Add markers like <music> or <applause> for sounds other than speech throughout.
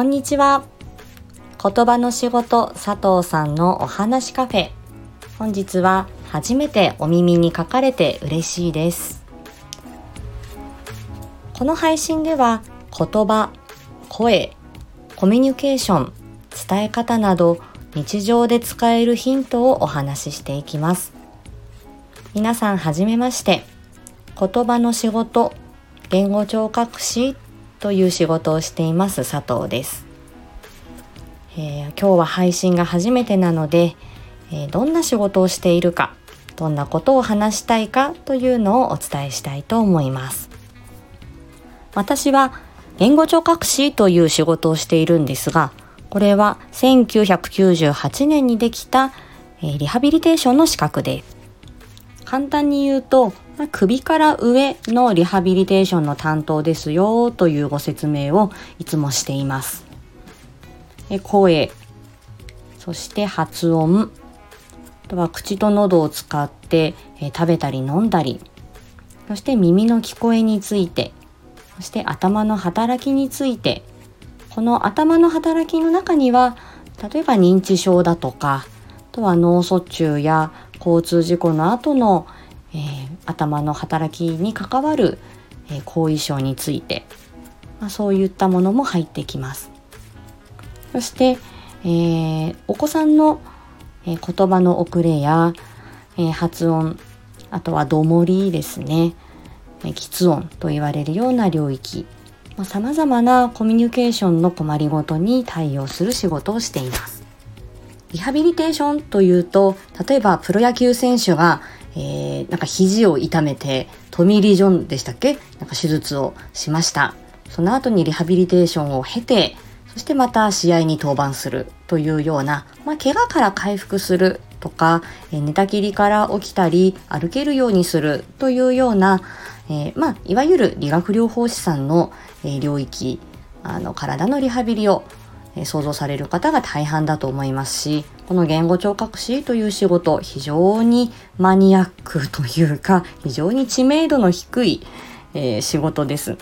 こんにちは。言葉の仕事佐藤さんのお話カフェ。本日は初めてお耳に書かれて嬉しいです。この配信では言葉、声、コミュニケーション、伝え方など日常で使えるヒントをお話ししていきます。皆さんはじめまして。言葉の仕事、言語聴覚士という仕事をしています佐藤です、えー、今日は配信が初めてなので、えー、どんな仕事をしているかどんなことを話したいかというのをお伝えしたいと思います。私は言語聴覚士という仕事をしているんですがこれは1998年にできた、リハビリテーションの資格で。す簡単に言うと、首から上のリハビリテーションの担当ですよというご説明をいつもしています。声、そして発音、あとは口と喉を使って食べたり飲んだり、そして耳の聞こえについて、そして頭の働きについて、この頭の働きの中には、例えば認知症だとか、あとは脳卒中や交通事故の後のえー、頭の働きに関わる、え、後遺症について、まあ、そういったものも入ってきます。そして、えー、お子さんの、え、言葉の遅れや、え、発音あとはどもりですね、えー、喫音と言われるような領域さまざ、まなコミュニケーションの困りごとに対応する仕事をしています。リハビリテーションというと例えばプロ野球選手がえー、なんか肘を痛めてトミー・リ・ジョンでしたっけ？なんか手術をしました。その後にリハビリテーションを経てそしてまた試合に登板するというような、まあ、怪我から回復するとか、えー、寝たきりから起きたり歩けるようにするというような、えー、まあ、いわゆる理学療法士さんの、え、領域あの体のリハビリを想像される方が大半だと思いますしこの言語聴覚士という仕事非常にマニアックというか <laughs> 非常に知名度の低い、えー、仕事です。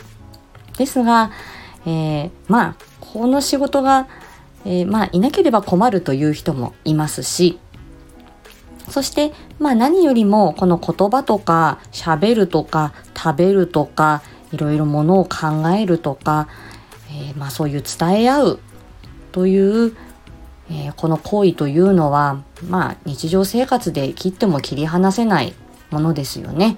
ですが、えー、まあこの仕事が、えー、まあいなければ困るという人もいますしそしてまあ何よりもこの言葉とか喋るとか食べるとかいろいろものを考えるとか、えー、まあそういう伝え合うという、えー、この行為というのはまあ日常生活で切っても切り離せないものですよね。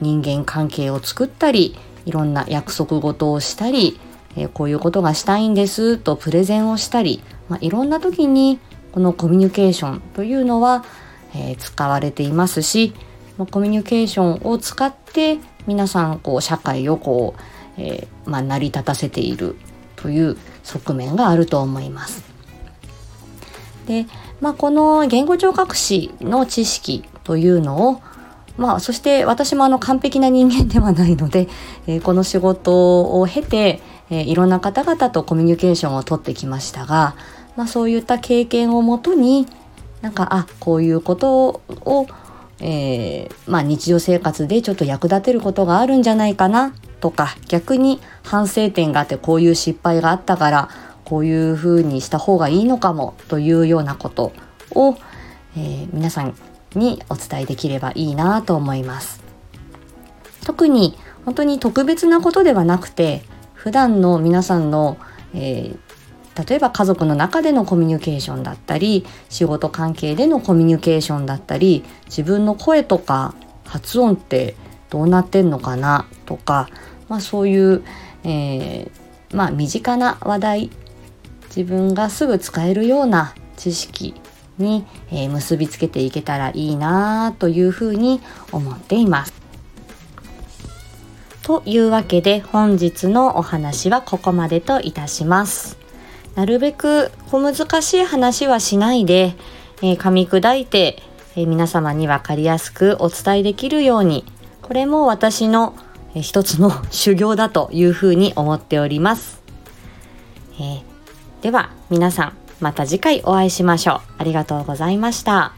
人間関係を作ったりいろんな約束事をしたり、えー、こういうことがしたいんですとプレゼンをしたり、まあ、いろんな時にこのコミュニケーションというのは、えー、使われていますしコミュニケーションを使って皆さんこう社会をこう、えー、まあ、成り立たせているという側面があると思います。で、まあ、この言語聴覚士の知識というのをまあ、そして私もあの完璧な人間ではないので、<laughs> えー、この仕事を経て、えー、いろんな方々とコミュニケーションをとってきましたが、まあ、そういった経験をもとになんかあこういうことを、えー、まあ、日常生活でちょっと役立てることがあるんじゃないかなとか逆に反省点があってこういう失敗があったからこういうふうにした方がいいのかもというようなことを、えー、皆さんにお伝えできればいいなと思います。特に本当に特別なことではなくて普段の皆さんの、えー、例えば家族の中でのコミュニケーションだったり仕事関係でのコミュニケーションだったり自分の声とか発音ってどうなってんのかなとかまあ、そういう、えー、まあ、身近な話題自分がすぐ使えるような知識に、えー、結びつけていけたらいいなというふうに思っています。というわけで本日のお話はここまでといたします。なるべく小難しい話はしないで、えー、噛み砕いて、えー、皆様に分かりやすくお伝えできるようにこれも私の一つの修行だというふうに思っております。えー、では皆さんまた次回お会いしましょう。ありがとうございました。